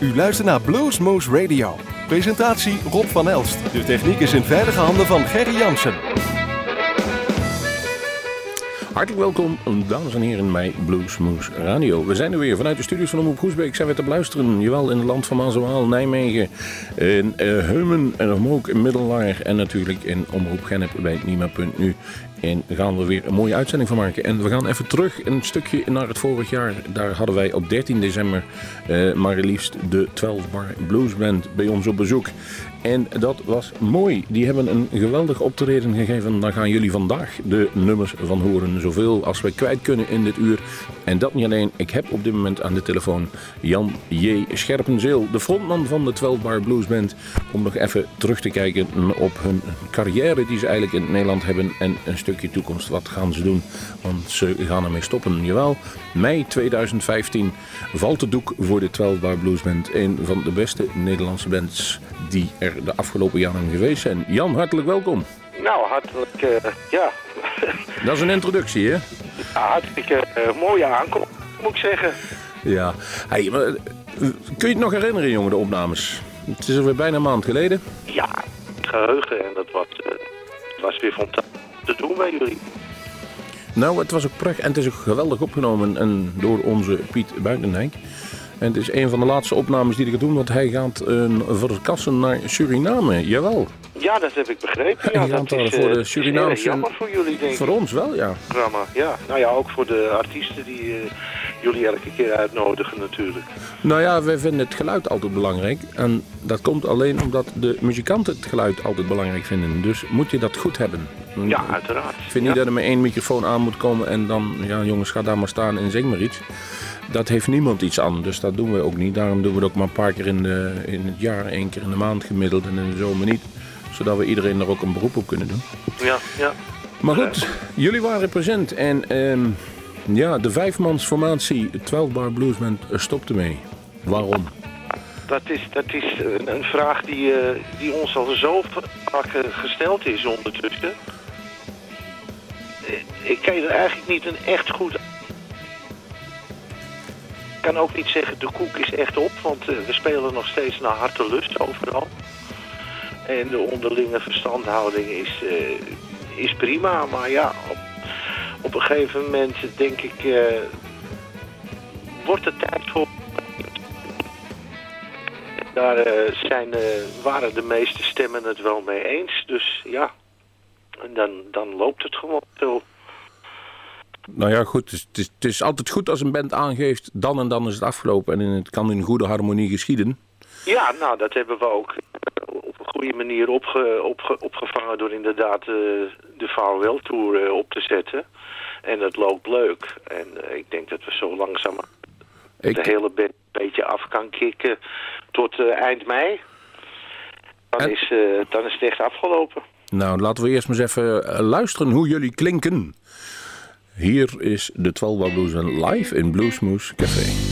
U luistert naar Bluesmoose Radio. Presentatie Rob van Elst. De techniek is in veilige handen van Gerry Jansen. Hartelijk welkom, dames en heren, bij Bluesmoose Radio. We zijn er weer vanuit de studios van Omroep Goesbeek. Zijn we te beluisteren, jawel, in het land van Maaswaal, Nijmegen, in uh, Heumen en ook in Middelaar. En natuurlijk in Omroep Gennep bij Nima.nu. En daar gaan we weer een mooie uitzending van maken. En we gaan even terug een stukje naar het vorig jaar. Daar hadden wij op 13 december uh, maar liefst de 12 Bar Blues Band bij ons op bezoek. En dat was mooi. Die hebben een geweldig optreden gegeven. Daar gaan jullie vandaag de nummers van horen. Zoveel als we kwijt kunnen in dit uur. En dat niet alleen. Ik heb op dit moment aan de telefoon Jan J. Scherpenzeel, de frontman van de 12 Bar Blues Band. Om nog even terug te kijken op hun carrière die ze eigenlijk in Nederland hebben. En een stukje toekomst. Wat gaan ze doen? Want ze gaan ermee stoppen. Jawel, mei 2015 valt de doek voor de 12 Bar Blues Band. Een van de beste Nederlandse bands die er de afgelopen jaren geweest zijn. Jan, hartelijk welkom. Nou, hartelijk, uh, ja. Dat is een introductie, hè? Ja, hartstikke uh, mooie aankomst, moet ik zeggen. Ja. Hey, maar, uh, kun je het nog herinneren, jongen, de opnames? Het is alweer bijna een maand geleden. Ja, geheugen. En dat was, was weer fantastisch te doen bij jullie. Nou, het was ook prachtig en het is ook geweldig opgenomen en door onze Piet Buitendijk. En het is een van de laatste opnames die ik ga doen, want hij gaat uh, verkassen naar Suriname. Jawel. Ja, dat heb ik begrepen. Ja, ja, dat is, voor de Surinamese... jammer voor jullie, denk ik. Voor ons wel, ja. Programma. Ja, nou ja, ook voor de artiesten die uh, jullie elke keer uitnodigen natuurlijk. Nou ja, wij vinden het geluid altijd belangrijk. En dat komt alleen omdat de muzikanten het geluid altijd belangrijk vinden. Dus moet je dat goed hebben. Ja, uiteraard. Ik vind ja. niet dat er maar één microfoon aan moet komen en dan, ja jongens, ga daar maar staan en zing maar iets dat heeft niemand iets aan. Dus dat doen we ook niet. Daarom doen we het ook maar een paar keer in, de, in het jaar, één keer in de maand gemiddeld en in de zomer niet. Zodat we iedereen er ook een beroep op kunnen doen. Ja, ja. Maar goed, jullie waren present en um, ja, de vijfmansformatie 12 Bar Blues Band stopte mee. Waarom? Dat is, dat is een vraag die, uh, die ons al zo vaak gesteld is ondertussen. Ik kan er eigenlijk niet een echt goed ik kan ook niet zeggen de koek is echt op, want we spelen nog steeds naar hartelust overal. En de onderlinge verstandhouding is, is prima, maar ja, op, op, een gegeven moment denk ik, uh, wordt het tijd voor... Daar zijn, waren de meeste stemmen het wel mee eens, dus ja, en dan, dan loopt het gewoon zo. Nou ja, goed. Het is, het is, altijd goed als een band aangeeft, dan en dan is het afgelopen. En het kan in goede harmonie geschieden. Ja, nou, dat hebben we ook op een goede manier opge, opge, opgevangen door inderdaad uh, de Farewell Tour op te zetten. En dat loopt leuk. En ik denk dat we zo langzaam ik... de hele band een beetje af kan kicken tot eind mei. Dan, en... is, dan is het echt afgelopen. Nou, laten we eerst maar eens even luisteren hoe jullie klinken. Hier is de 12 Bar Blues live in Bluesmoose Café.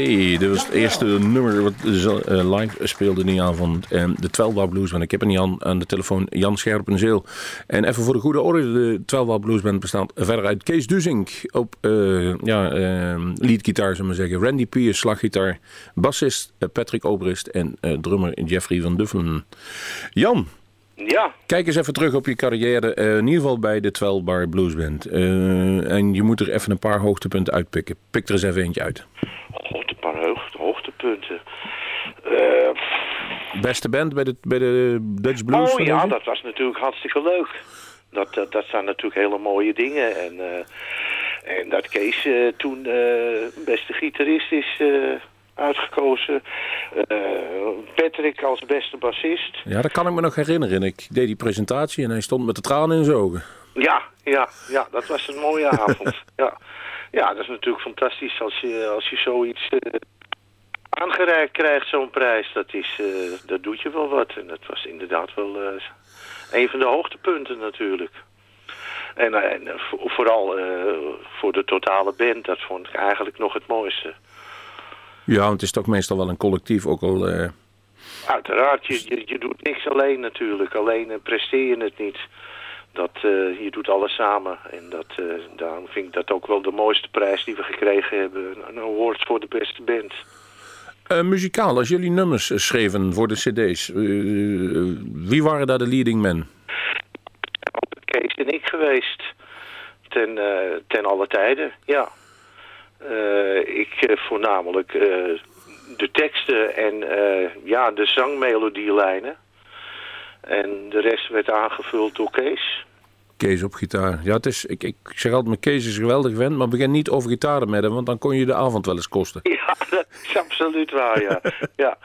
Oké, dit was het eerste nummer wat uh, live speelde die avond. En de 12 Bar Blues Band. Ik heb een Jan aan de telefoon, Jan Scherpenzeel. En even voor de goede orde, de 12 Bar Blues Band bestaat verder uit Kees Duzink op uh, ja, uh, leadgitaar, zullen we zeggen. Randy Pierce, slaggitaar. Bassist Patrick Obrist en drummer Jeffrey van Duffelen. Jan, ja. Kijk eens even terug op je carrière, uh, in ieder geval bij de 12 Bar Blues Band. Uh, en je moet er even een paar hoogtepunten uitpikken. Pik er eens even eentje uit. God, een paar hoogte, hoogtepunten. Uh, Beste band bij de, bij de Dutch Blues? Oh ja, dat was natuurlijk hartstikke leuk. Dat, dat, dat zijn natuurlijk hele mooie dingen. En, en dat Kees toen beste gitarist is uitgekozen. Uh, Patrick als beste bassist. Ja, dat kan ik me nog herinneren. Ik deed die presentatie en hij stond met de tranen in zijn ogen. Ja, ja, ja dat was een mooie avond. Ja. Ja, dat is natuurlijk fantastisch als je, als je zoiets uh, aangereikt krijgt, zo'n prijs. Dat, is, uh, dat doet je wel wat. En dat was inderdaad wel een van de hoogtepunten natuurlijk. En, en vooral voor de totale band, dat vond ik eigenlijk nog het mooiste. Ja, want het is toch meestal wel een collectief, ook al... Uiteraard, je, je, je, doet niks alleen natuurlijk. Alleen presteer je het niet. Dat, uh, je doet alles samen. En dat, daarom vind ik dat ook wel de mooiste prijs die we gekregen hebben. Een award voor de beste band. muzikaal, als jullie nummers schreven voor de cd's, wie waren daar de leading men? Kees en ik geweest. Ten, ten alle tijden, ja. Uh, ik uh, voornamelijk uh, de teksten en ja, de zangmelodielijnen. En de rest werd aangevuld door Kees. Kees op gitaar. Ja, het is, ik, ik zeg altijd, mijn Kees is een geweldig vent, maar begin niet over gitaren met hem, want dan kon je de avond wel eens kosten. Ja, dat is absoluut waar, ja. ja.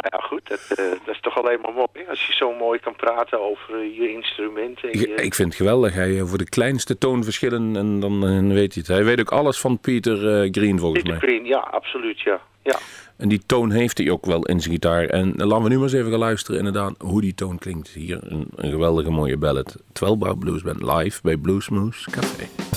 Nou ja, goed, dat, uh, dat is toch alleen maar mooi. Als je zo mooi kan praten over je instrumenten. Je... Ik vind het geweldig. Hij voor de kleinste toonverschillen en dan uh, weet hij het. Hij weet ook alles van Pieter uh, Green volgens Peter mij. Green, ja, absoluut, ja. ja. En die toon heeft hij ook wel in zijn gitaar. En laten we nu maar eens even gaan luisteren inderdaad hoe die toon klinkt. Hier een, een geweldige mooie ballad. 12 Bar Blues Band live bij Bluesmoose Café.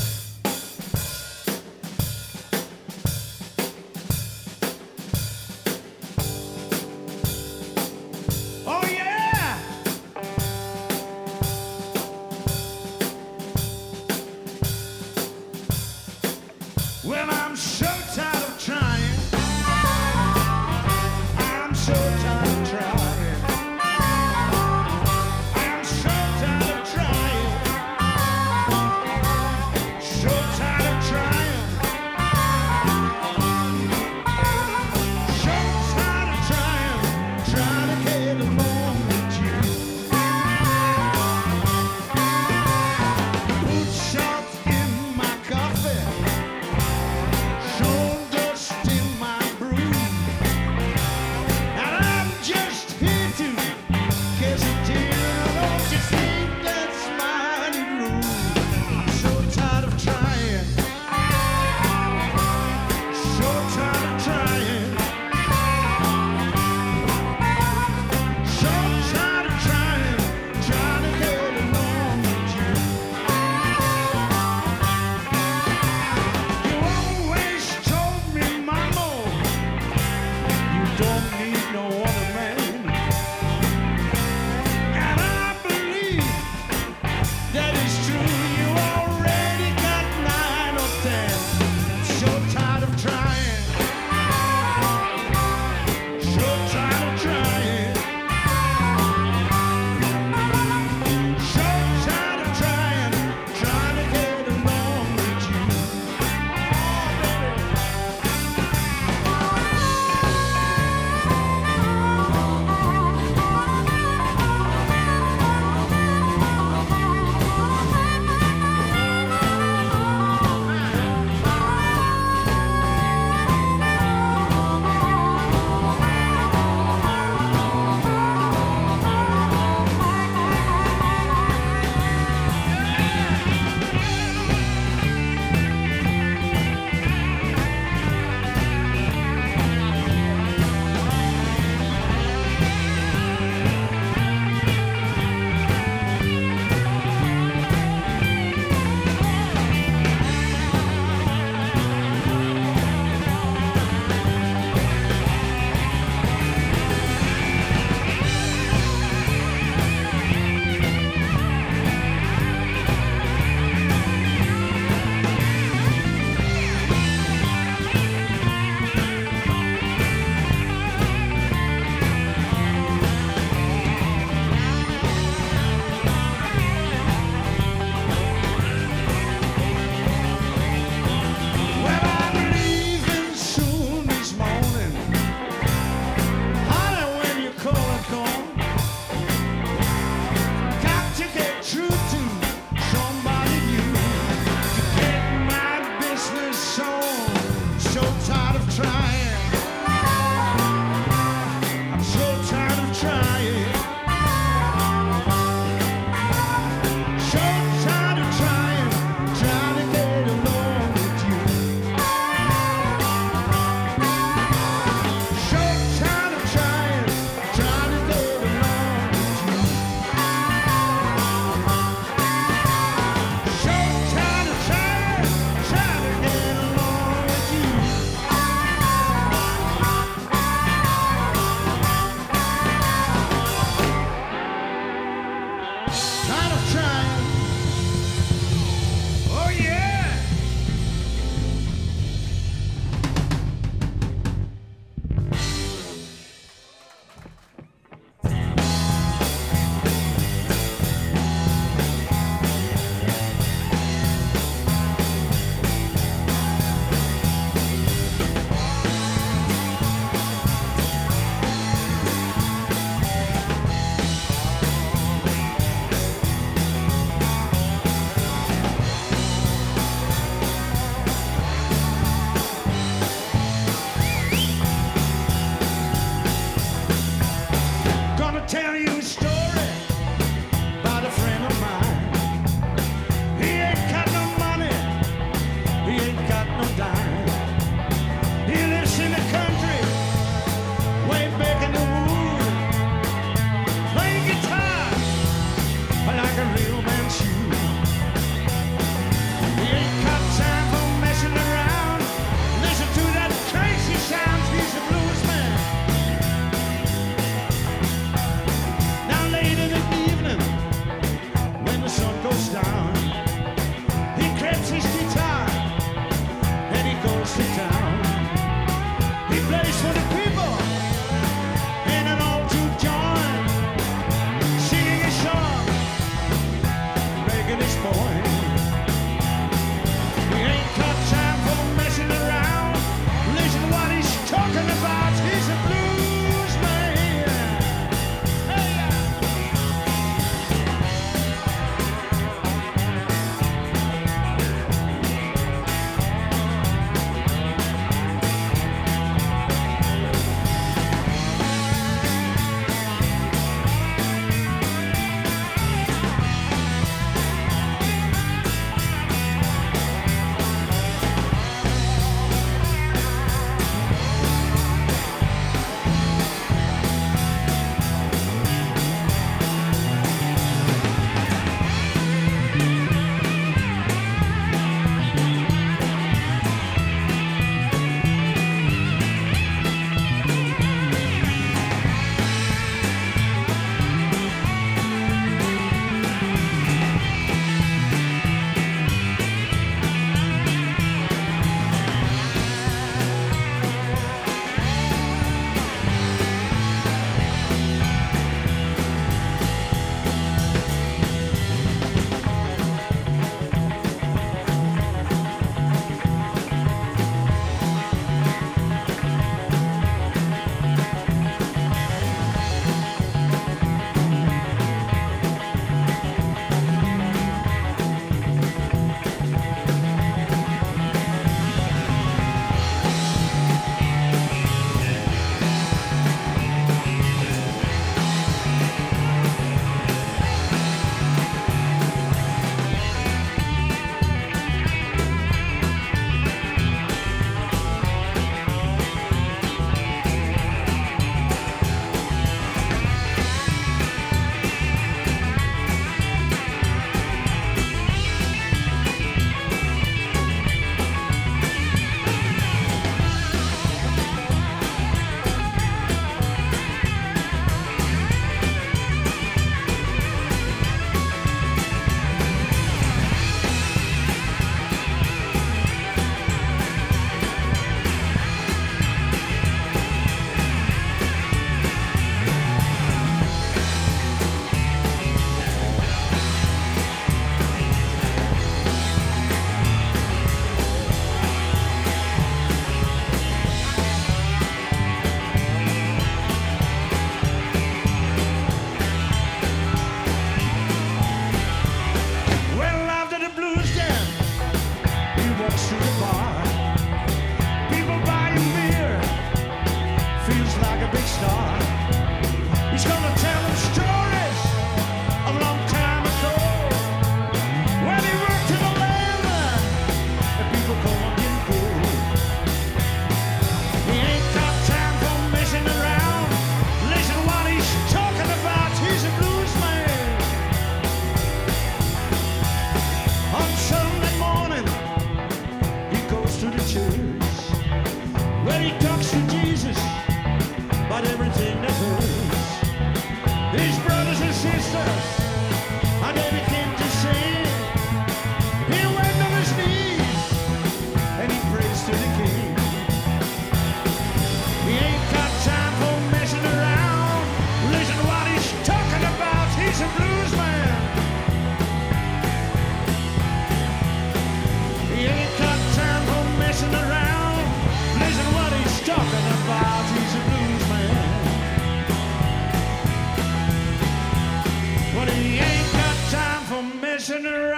Commissioner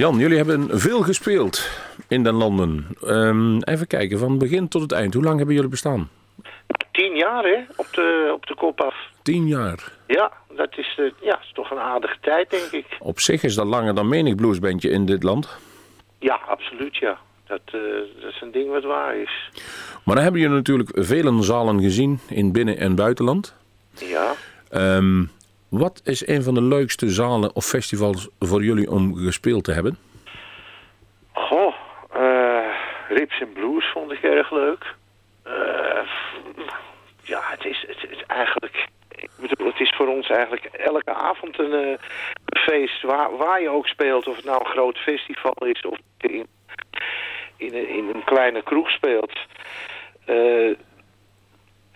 Jan, jullie hebben veel gespeeld in den landen. Ehm, even kijken, van begin tot het eind. Hoe lang hebben jullie bestaan? Tien jaar, hè, op de, op de kop af. Tien jaar. Ja, dat is, eh, ja, is toch een aardige tijd, denk ik. Op zich is dat langer dan menig bluesbandje in dit land. Ja, absoluut, ja. Dat, eh, dat is een ding wat waar is. Maar dan hebben jullie natuurlijk vele zalen gezien in binnen- en buitenland. Ja. Ehm, wat is een van de leukste zalen of festivals voor jullie om gespeeld te hebben? Goh, eh Rips and Blues vond ik erg leuk. Eh, ja, het is, het is eigenlijk... Ik bedoel, het is voor ons eigenlijk elke avond een eh, feest waar, waar je ook speelt. Of het nou een groot festival is of in, in, een, in een kleine kroeg speelt.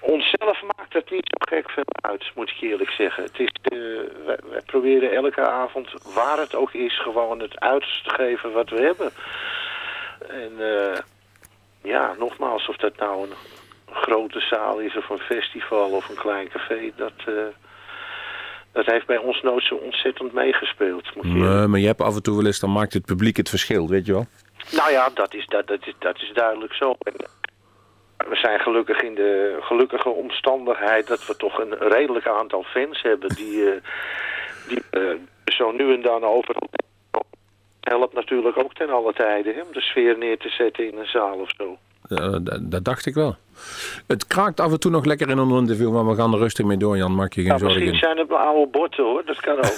Onszelf maakt het niet zo gek veel uit, moet ik eerlijk zeggen. Het is, eh, wij, wij proberen elke avond, waar het ook is, gewoon het uiterste te geven wat we hebben. En eh, ja, nogmaals, of dat nou een, een grote zaal is of een festival of een klein café, dat, eh, dat heeft bij ons nooit zo ontzettend meegespeeld. Moet je Nee, maar je hebt af en toe wel eens, dan maakt het publiek het verschil, weet je wel? Nou ja, dat is, dat, dat is, dat is duidelijk zo. En we zijn gelukkig in de gelukkige omstandigheid dat we toch een redelijk aantal fans hebben die, eh, die eh, zo nu en dan overal helpt natuurlijk ook ten alle tijden hè, om de sfeer neer te zetten in een zaal of zo. Ja, dat, dacht ik wel. Het kraakt af en toe nog lekker in een interview, maar we gaan er rustig mee door, Jan. Maak je geen Nou, misschien zorgen. zijn het oude botten hoor, dat kan ook.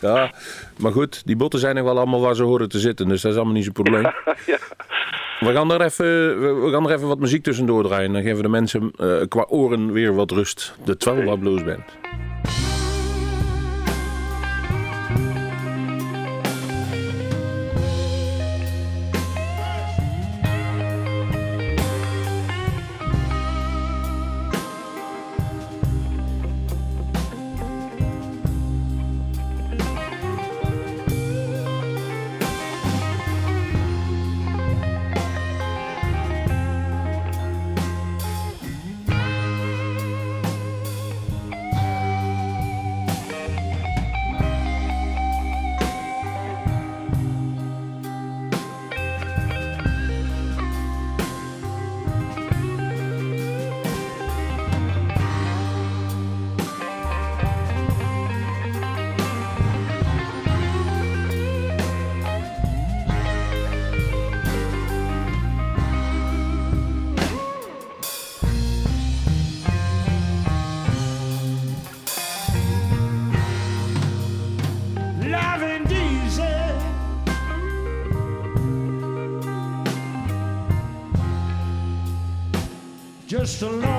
ja, maar goed, die botten zijn nog wel allemaal waar ze horen te zitten, dus dat is allemaal niet zo'n probleem. ja. We gaan er even, we- we gaan er even wat muziek tussendoor draaien. Dan geven de mensen eh, qua oren weer wat rust. De 12 Watt Blues Band. crystal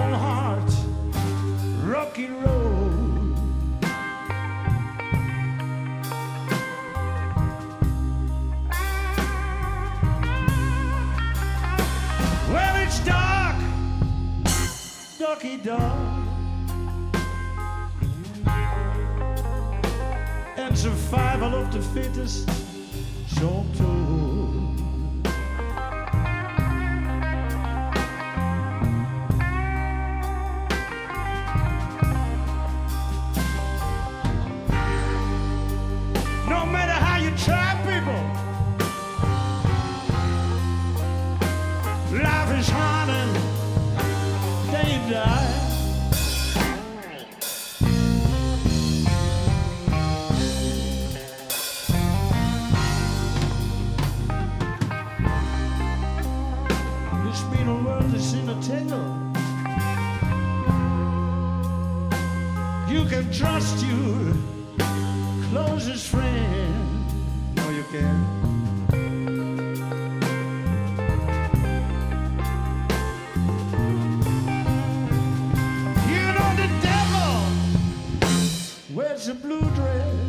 a blue dress.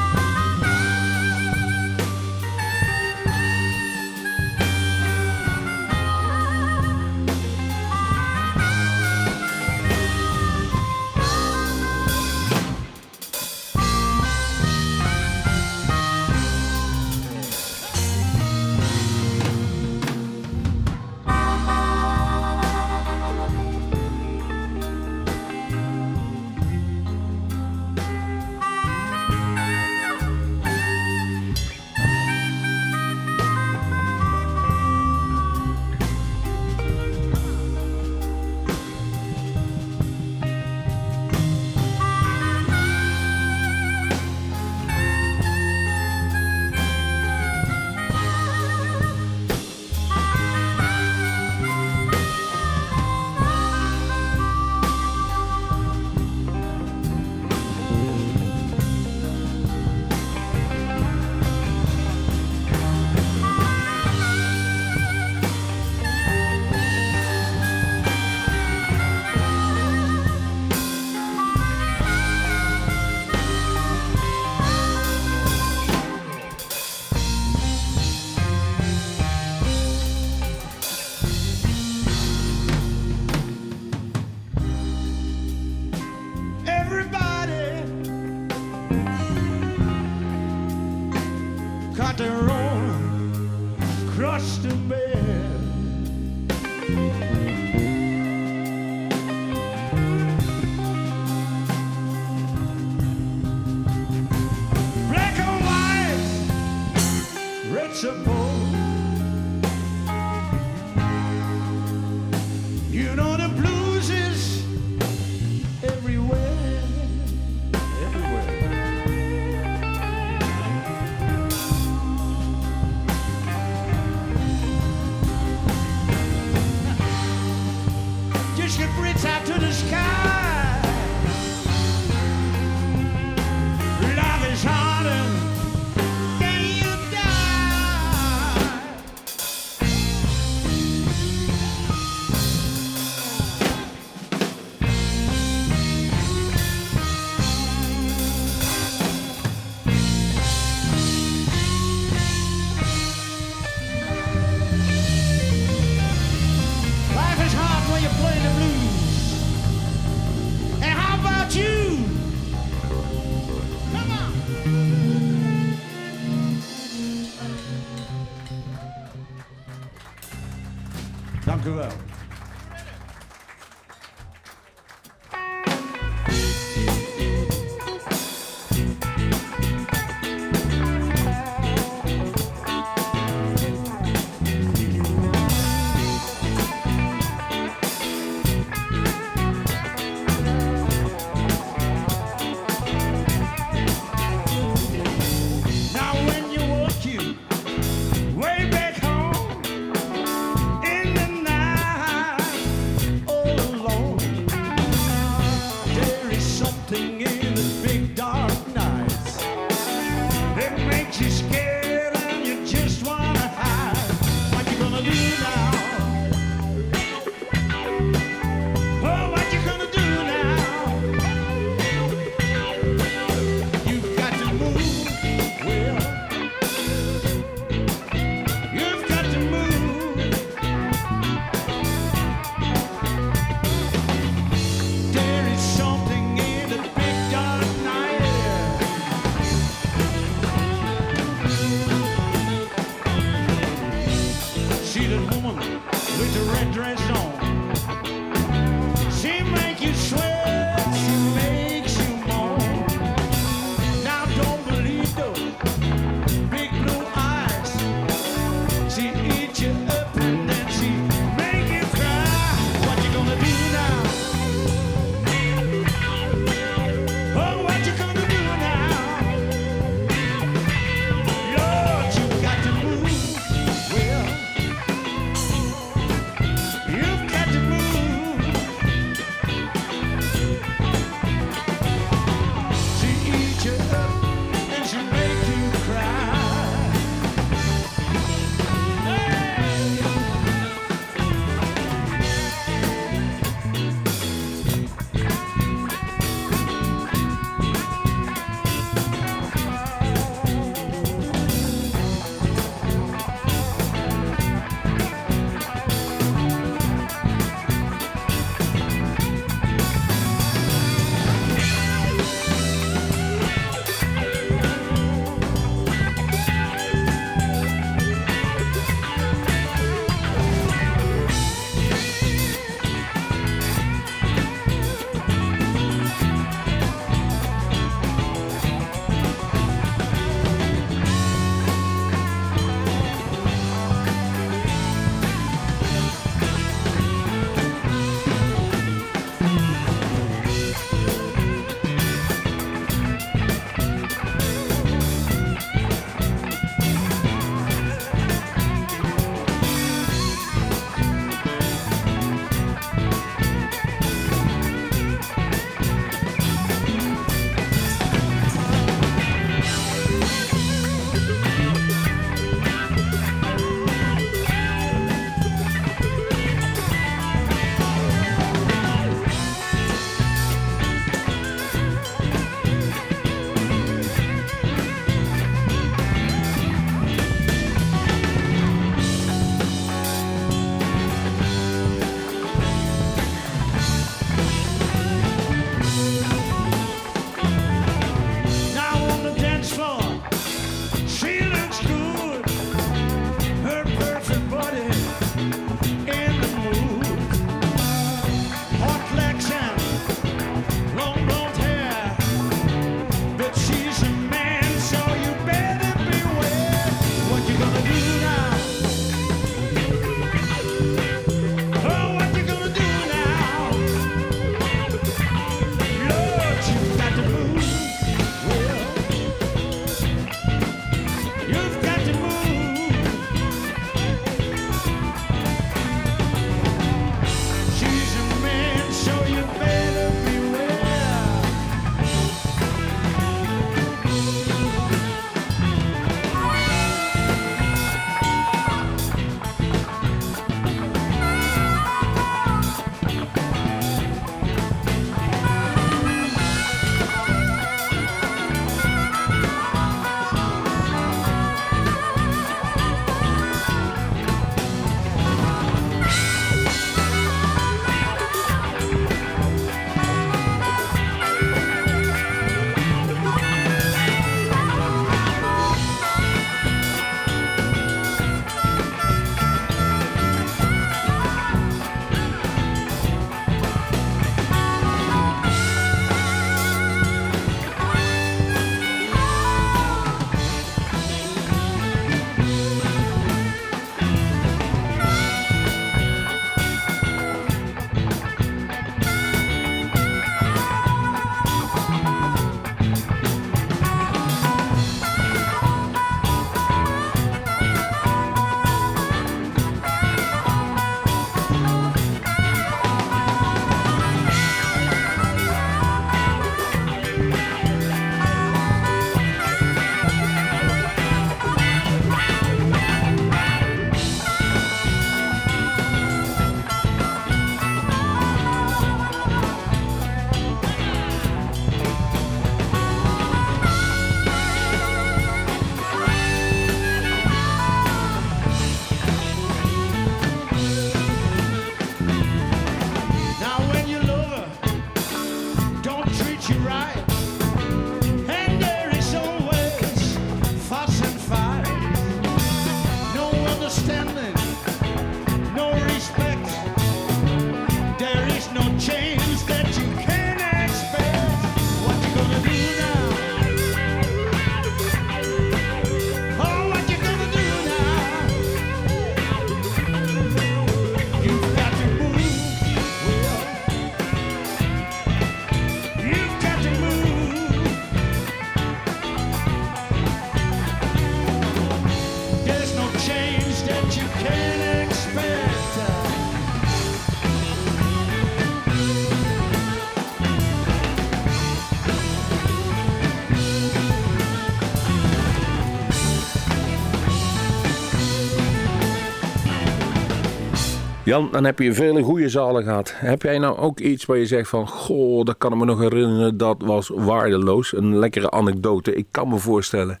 Jan, dan heb je vele goede zalen gehad. Heb jij nou ook iets waar je zegt van... Goh, dat kan ik me nog herinneren, dat was waardeloos. Een lekkere anekdote, ik kan me voorstellen.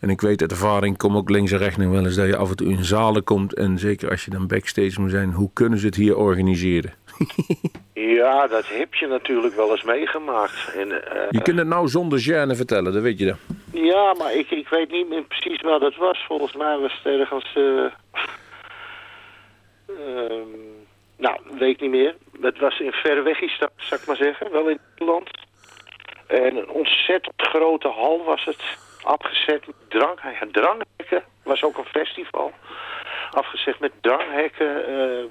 En ik weet uit ervaring, kom ook links en rechts nog wel eens... dat je af en toe in zalen komt. En zeker als je dan backstage moet zijn... hoe kunnen ze het hier organiseren? Ja, dat heb je natuurlijk wel eens meegemaakt. En, eh, Je kunt het nou zonder gêne vertellen, dat weet je dan. Ja, maar ik, ik weet niet meer precies waar dat was. Volgens mij was het ergens... eh nou, weet niet meer. Het was in Verwegistad, zou ik maar zeggen. Wel in Nederland. En een ontzettend grote hal was het. Afgezet met drang, ja, dranghekken. was ook een festival. Afgezet met dranghekken. eh,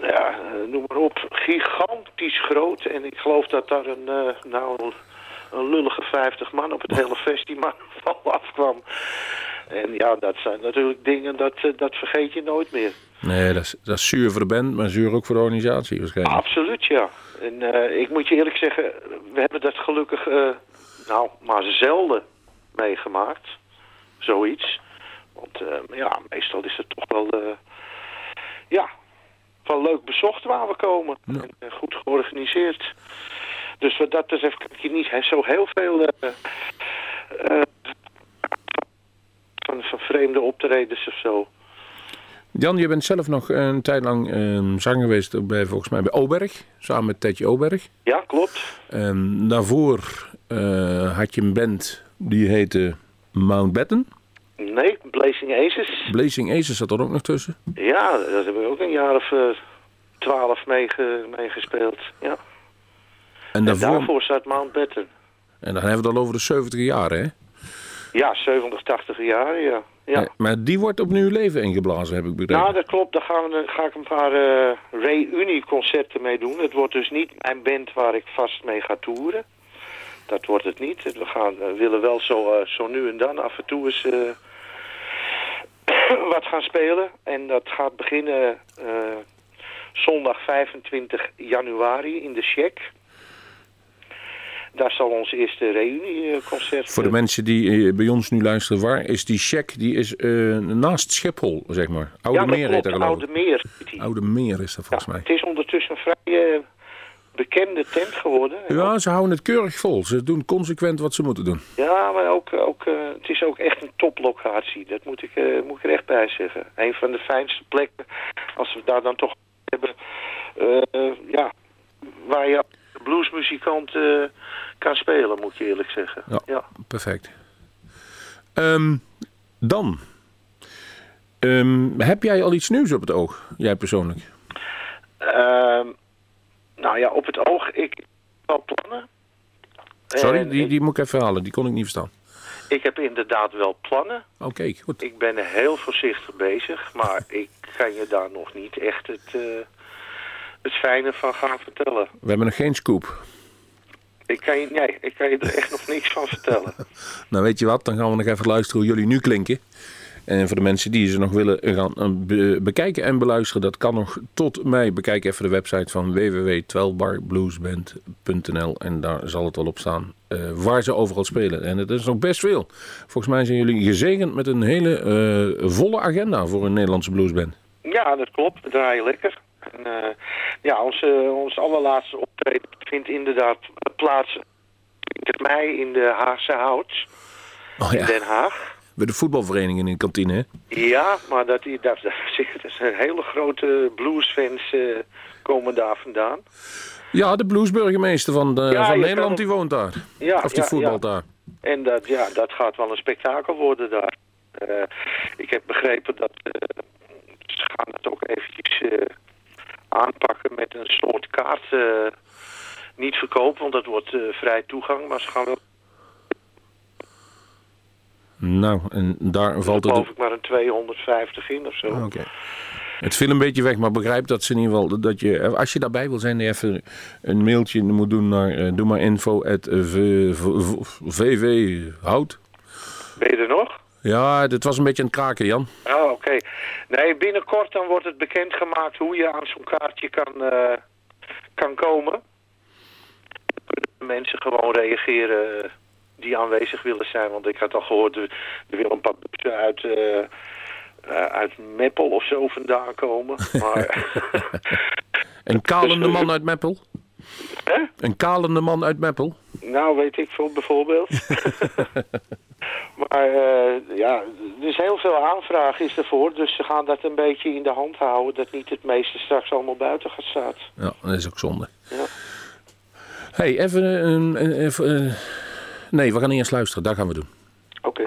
ja, eh, noem maar op. Gigantisch groot. En ik geloof dat daar een, eh, nou, een, lullige 50 man op het hele festival afkwam. En ja, dat zijn natuurlijk dingen, dat, eh, dat vergeet je nooit meer. Nee, dat is, dat is zuur voor de band, maar zuur ook voor de organisatie waarschijnlijk. Absoluut, ja. En eh, ik moet je eerlijk zeggen, we hebben dat gelukkig, eh, nou, maar zelden meegemaakt. Zoiets. Want ja, meestal is het toch wel, ja, wel leuk bezocht waar we komen. Ja. En goed georganiseerd. Dus wat dat betreft kan ik je niet zo heel veel eh, eh, van, van vreemde optredens of zo. Jan, je bent zelf nog een tijd lang eh, zanger geweest bij, volgens mij bij Oberg. Samen met Tetje Oberg. Ja, klopt. En daarvoor eh, had je een band die heette Mountbatten. Nee, Blazing Aces. Blazing Aces zat er ook nog tussen. Ja, dat hebben we ook een jaar of twaalf meege- meegespeeld. Ja. En En daarvoor, daarvoor staat Mountbatten. en dan hebben we het al over de 70 jaar, hè? Ja, 70, 80 jaar, ja. ja. Eh, Maar die wordt opnieuw leven ingeblazen, heb ik begrepen. Nou, dat klopt. Daar gaan we, ga ik een paar eh reunieconcerten mee doen. Het wordt dus niet mijn band waar ik vast mee ga toeren. Dat wordt het niet. We gaan, we willen wel zo, eh, zo nu en dan af en toe eens eh, wat gaan spelen. En dat gaat beginnen eh, zondag 25 januari in de Check. Daar zal ons eerste reunieconcert... Voor de mensen die eh, bij ons nu luisteren, waar is die check? Die is eh, naast Schiphol, zeg maar. Oude ja, Meer heet dat geloof Oude ik. Meer. heet die. Oude Meer is dat volgens Ja, mij. Het is ondertussen een vrij eh, bekende tent geworden. Ja, ze houden het keurig vol. Ze doen consequent wat ze moeten doen. Ja, maar ook, ook, het is ook echt een toplocatie. Dat moet ik, moet ik er echt bij zeggen. Een van de fijnste plekken, als we daar dan toch hebben, ja, waar je bluesmuzikant eh, kan spelen, moet je eerlijk zeggen. Ja. ja. Perfect. Ehm, dan. Ehm, heb jij al iets nieuws op het oog? Jij persoonlijk? Ehm, nou ja, op het oog, ik heb wel plannen. Sorry, En die, ik- die moet ik even halen. Die kon ik niet verstaan. Ik heb inderdaad wel plannen. Oké, goed. Ik ben heel voorzichtig bezig, maar ik kan je daar nog niet echt het, eh, het fijne van gaan vertellen. We hebben nog geen scoop. Ik kan, je, nee, ik kan je er echt nog niks van vertellen. Nou, weet je wat? Dan gaan we nog even luisteren hoe jullie nu klinken. En voor de mensen die ze nog willen gaan eh, be- bekijken en beluisteren, dat kan nog tot mei. Bekijk even de website van www.12barbluesband.nl en daar zal het wel op staan eh, waar ze overal spelen. En het is nog best veel. Volgens mij zijn jullie gezegend met een hele eh, volle agenda voor een Nederlandse bluesband. Ja, dat klopt. We draaien lekker. En, eh, ja, onze, onze allerlaatste optreden vindt inderdaad plaats 20 mei in de Haagse Hout Oh in ja, Den Haag. bij de voetbalvereniging in de kantine. hè? Ja, maar dat, dat, dat, dat zijn hele grote bluesfans eh, komen daar vandaan. Ja, de bluesburgemeester van, de, Ja, van Nederland kan die woont daar. Ja, Of die voetbalt daar. En dat, ja, dat gaat wel een spektakel worden daar. Eh, ik heb begrepen dat eh, ze gaan het ook eventjes eh, aanpakken met een soort kaart. eh, niet verkopen, want dat wordt eh, vrij toegang. Maar ze gaan wel, Nou, en daar valt het... geloof ik, maar een 250 in of zo. Oké. Het viel een beetje weg, maar begrijp dat ze in ieder geval dat je, als je daarbij wil zijn, even een mailtje moet doen naar eh, doe maar info at. Ben je er nog? Ja, dit was een beetje aan het kraken, Jan. Oh, oké. Nee, binnenkort dan wordt het bekendgemaakt hoe je aan zo'n kaartje kan, eh, kan komen. Kunnen mensen gewoon reageren die aanwezig willen zijn. Want ik had al gehoord, er, er willen een paar bussen uit, eh, uit Meppel of zo vandaan komen. Maar, Een kalende man uit Meppel. Hè? Een kalende man uit Meppel. nou, weet ik veel bijvoorbeeld. maar eh, ja, er is heel veel aanvraag is ervoor. Dus ze gaan dat een beetje in de hand houden. Dat niet het meeste straks allemaal buiten gaat staan. Ja, dat is ook zonde. Ja. hey, even een... een- even, nee, we gaan eerst luisteren. Dat gaan we doen. Oké.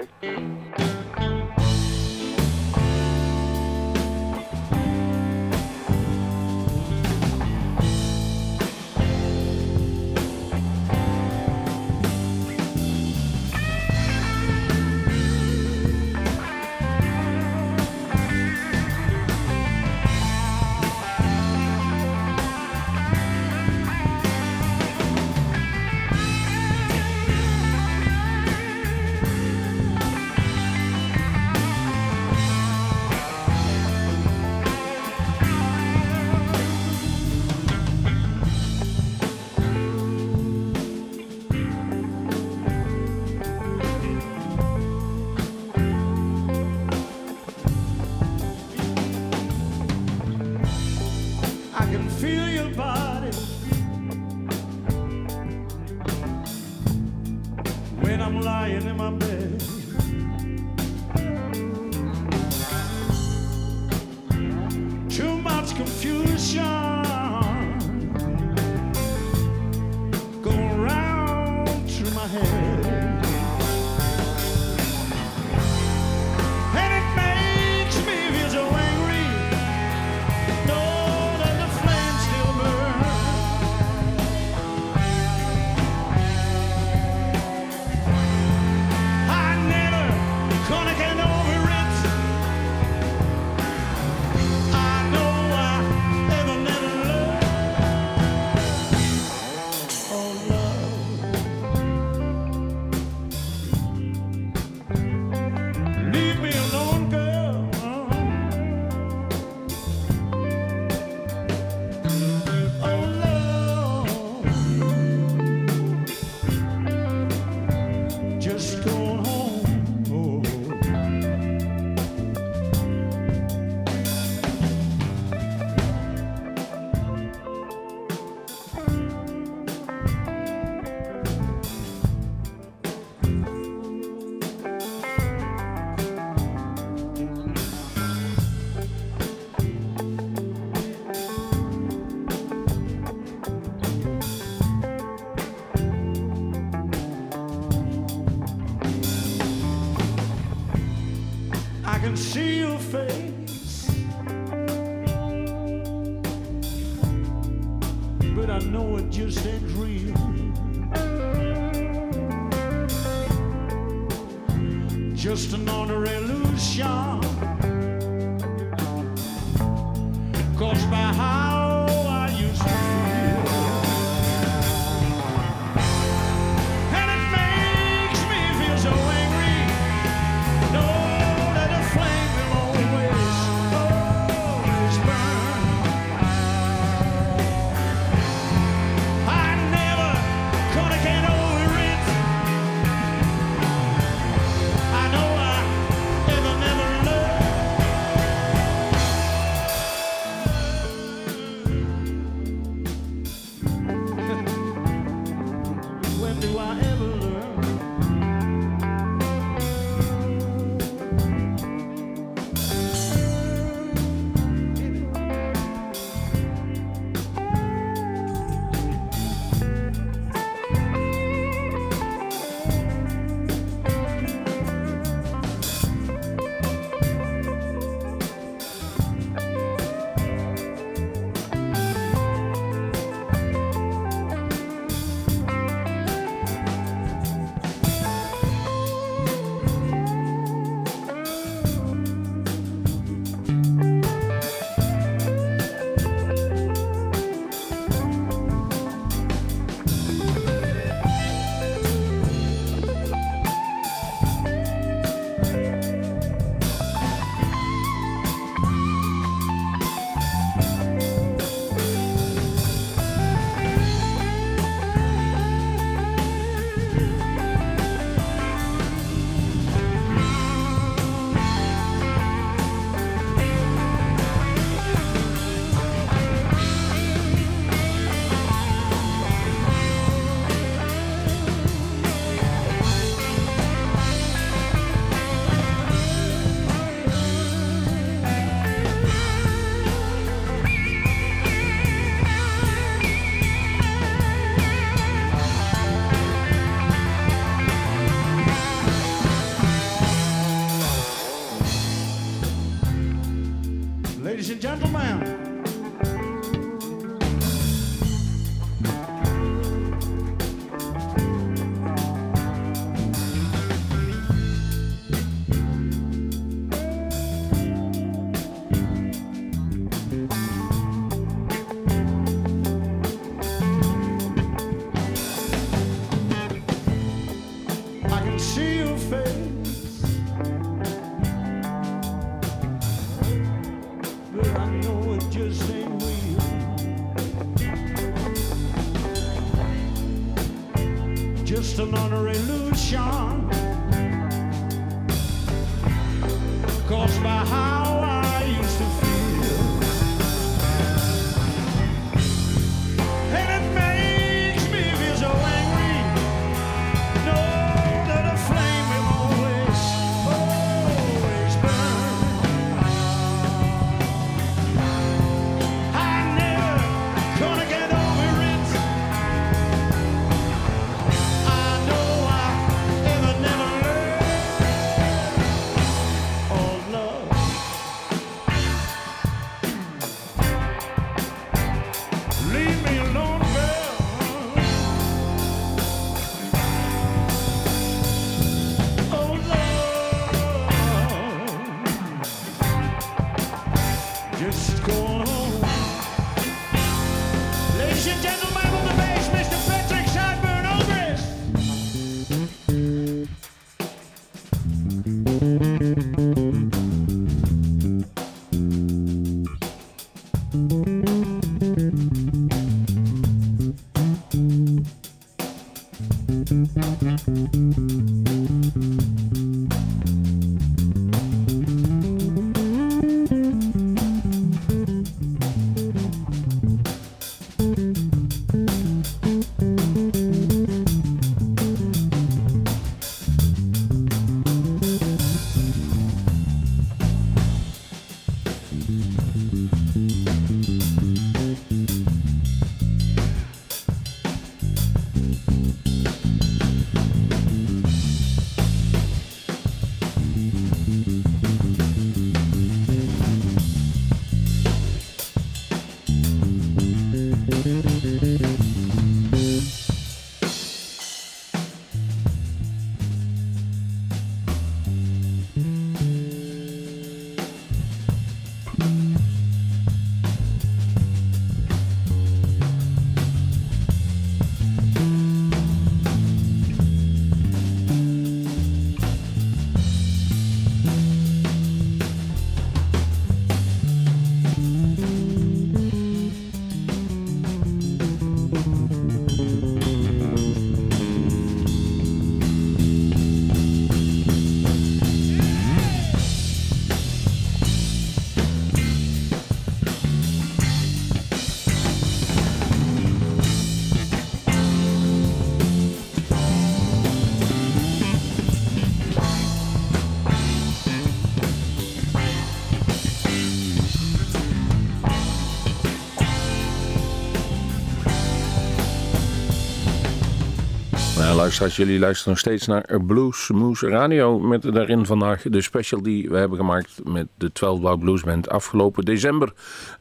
Luisteraars, jullie luisteren nog steeds naar Blues Moose Radio. Met daarin vandaag de special die we hebben gemaakt met de 12 Bar Blues Band. Afgelopen december,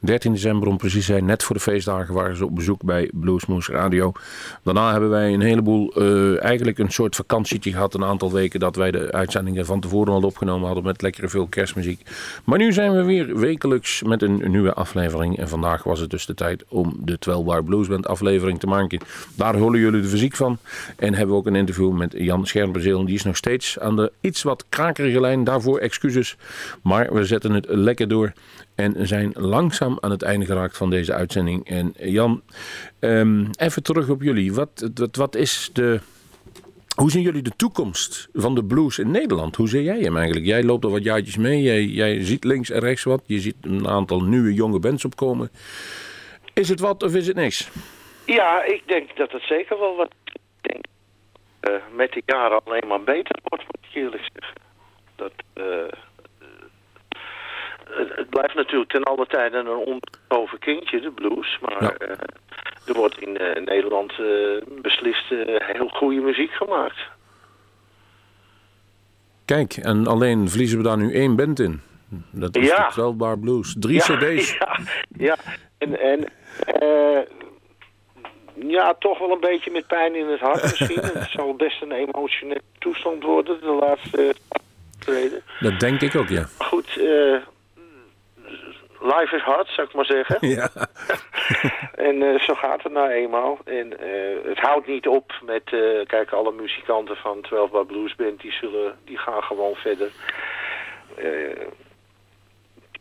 13 december om precies zijn, net voor de feestdagen waren ze op bezoek bij Blues Moose Radio. Daarna hebben wij een heleboel, eh, eigenlijk een soort vakantietje gehad. Een aantal weken dat wij de uitzendingen van tevoren al opgenomen hadden met lekkere veel kerstmuziek. Maar nu zijn we weer wekelijks met een nieuwe aflevering. En vandaag was het dus de tijd om de 12 Bar Blues Band aflevering te maken. Daar horen jullie de fysiek van. En hebben we ook een interview met Jan Schermbezeel. Die is nog steeds aan de iets wat krakerige lijn. Daarvoor excuses. Maar we zetten het lekker door. En zijn langzaam aan het einde geraakt van deze uitzending. En Jan, ehm, even terug op jullie. Wat, wat, wat is de... Hoe zien jullie de toekomst van de blues in Nederland? Hoe zie jij hem eigenlijk? Jij loopt al wat jaartjes mee. Jij, jij ziet links en rechts wat. Je ziet een aantal nieuwe jonge bands opkomen. Is het wat of is het niks? Ja, ik denk dat het zeker wel wat ik denk, eh, met de jaren alleen maar beter wordt, moet ik eerlijk zeggen. Dat, eh, eh, het, blijft natuurlijk ten alle tijde een onbekoven kindje, de blues. Maar Ja. eh, er wordt in eh, Nederland eh, beslist heel goede muziek gemaakt. Kijk, en alleen verliezen we daar nu één band in. Dat is Ja. de 12 Bar Blues. Drie ja, cd's. Ja, ja. en, en ja, toch wel een beetje met pijn in het hart misschien. het zal best een emotionele toestand worden, de laatste treden. Dat denk ik ook, ja. Goed, life is hard, zou ik maar zeggen. Ja, En eh, zo gaat het nou eenmaal. En eh, het houdt niet op met, eh, kijk, alle muzikanten van 12 Bar Blues Band, die, zullen, die gaan gewoon verder.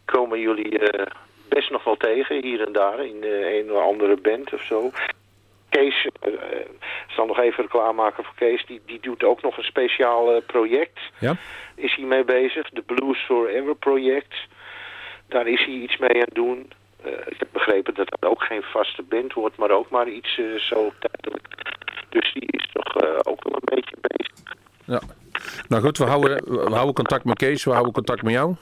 Komen jullie best nog wel tegen, hier en daar, in een of andere band of zo. Kees, ik zal nog even reclame maken voor Kees, die, die doet ook nog een speciaal project. ja. Is hij mee bezig, de Blues Forever project. Daar is hij iets mee aan het doen. Eh, ik heb begrepen dat dat ook geen vaste band wordt, maar ook maar iets eh, zo tijdelijk. Dus die is toch eh, ook wel een beetje bezig. ja. Nou goed, we houden, we houden contact met Kees, we houden contact met jou.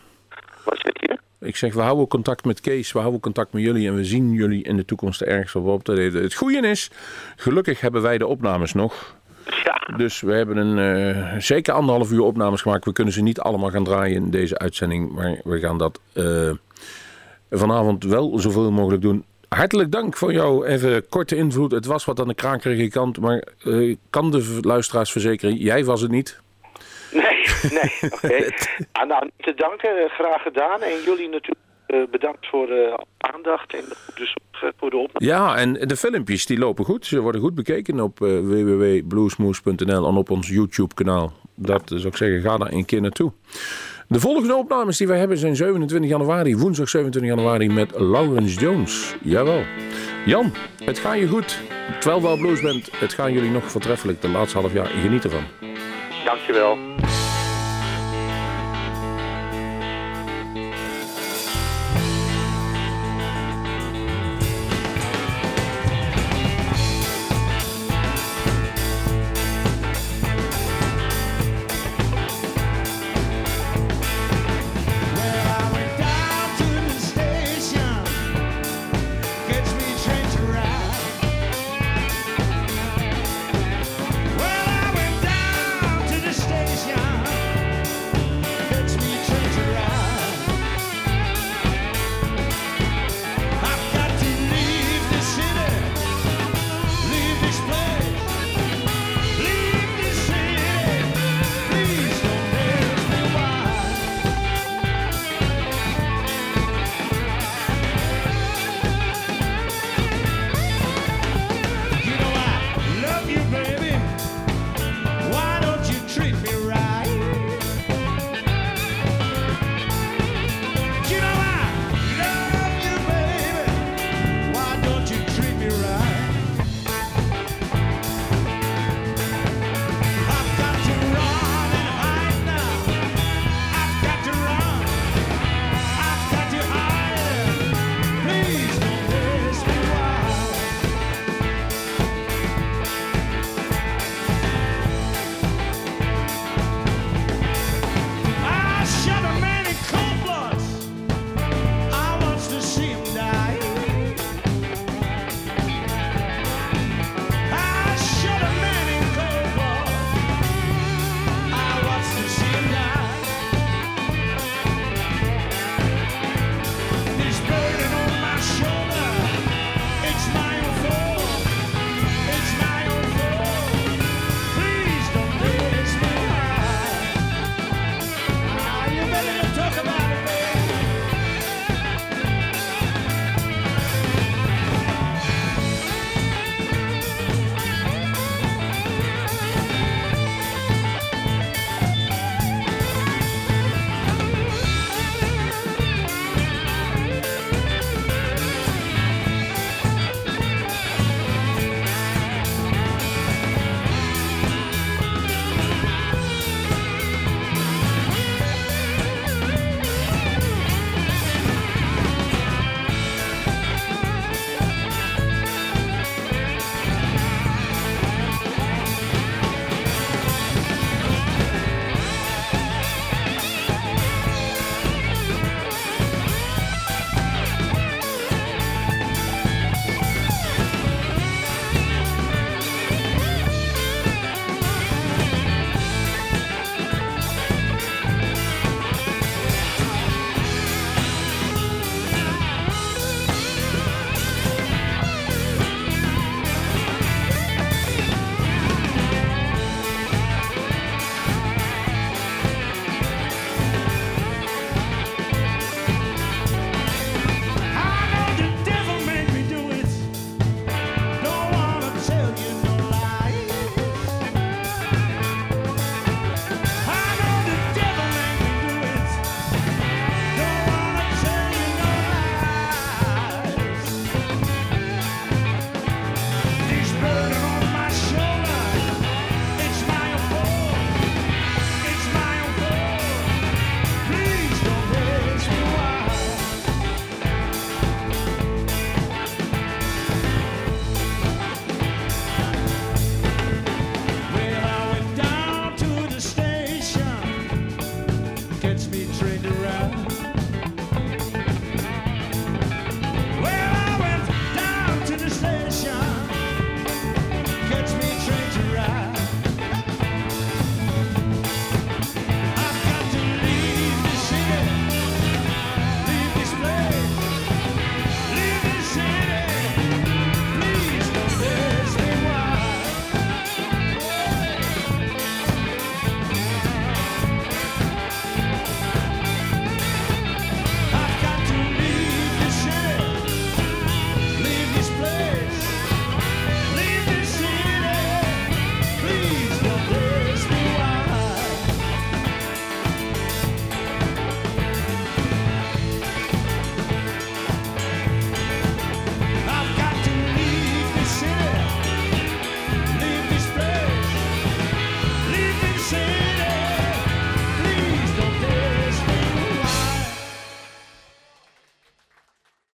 Wat zeg je? Ik zeg, we houden contact met Kees, we houden contact met jullie en we zien jullie in de toekomst ergens op optreden. Het goede is, gelukkig hebben wij de opnames nog. Ja, Dus we hebben een eh, zeker anderhalf uur opnames gemaakt. We kunnen ze niet allemaal gaan draaien in deze uitzending, maar we gaan dat eh, vanavond wel zoveel mogelijk doen. Hartelijk dank voor jouw even korte invloed. Het was wat aan de krakerige kant, maar ik kan de luisteraars verzekeren, jij was het niet. nee, nee, oké. Ah, nou, niet te danken, graag gedaan. En jullie natuurlijk bedankt voor de aandacht en dus voor de opname. Ja, en de filmpjes die lopen goed. Ze worden goed bekeken op eh, www.bluesmoose.nl en op ons YouTube kanaal. Dat zou ik zeggen, ga daar een keer naartoe. De volgende opnames die wij hebben zijn 27 januari, woensdag 27 januari met Lawrence Jones. Jawel. Jan, het gaat je goed. 12 Hour Blues Band, het gaan jullie nog voortreffelijk de laatste half jaar. Geniet ervan. Dankjewel.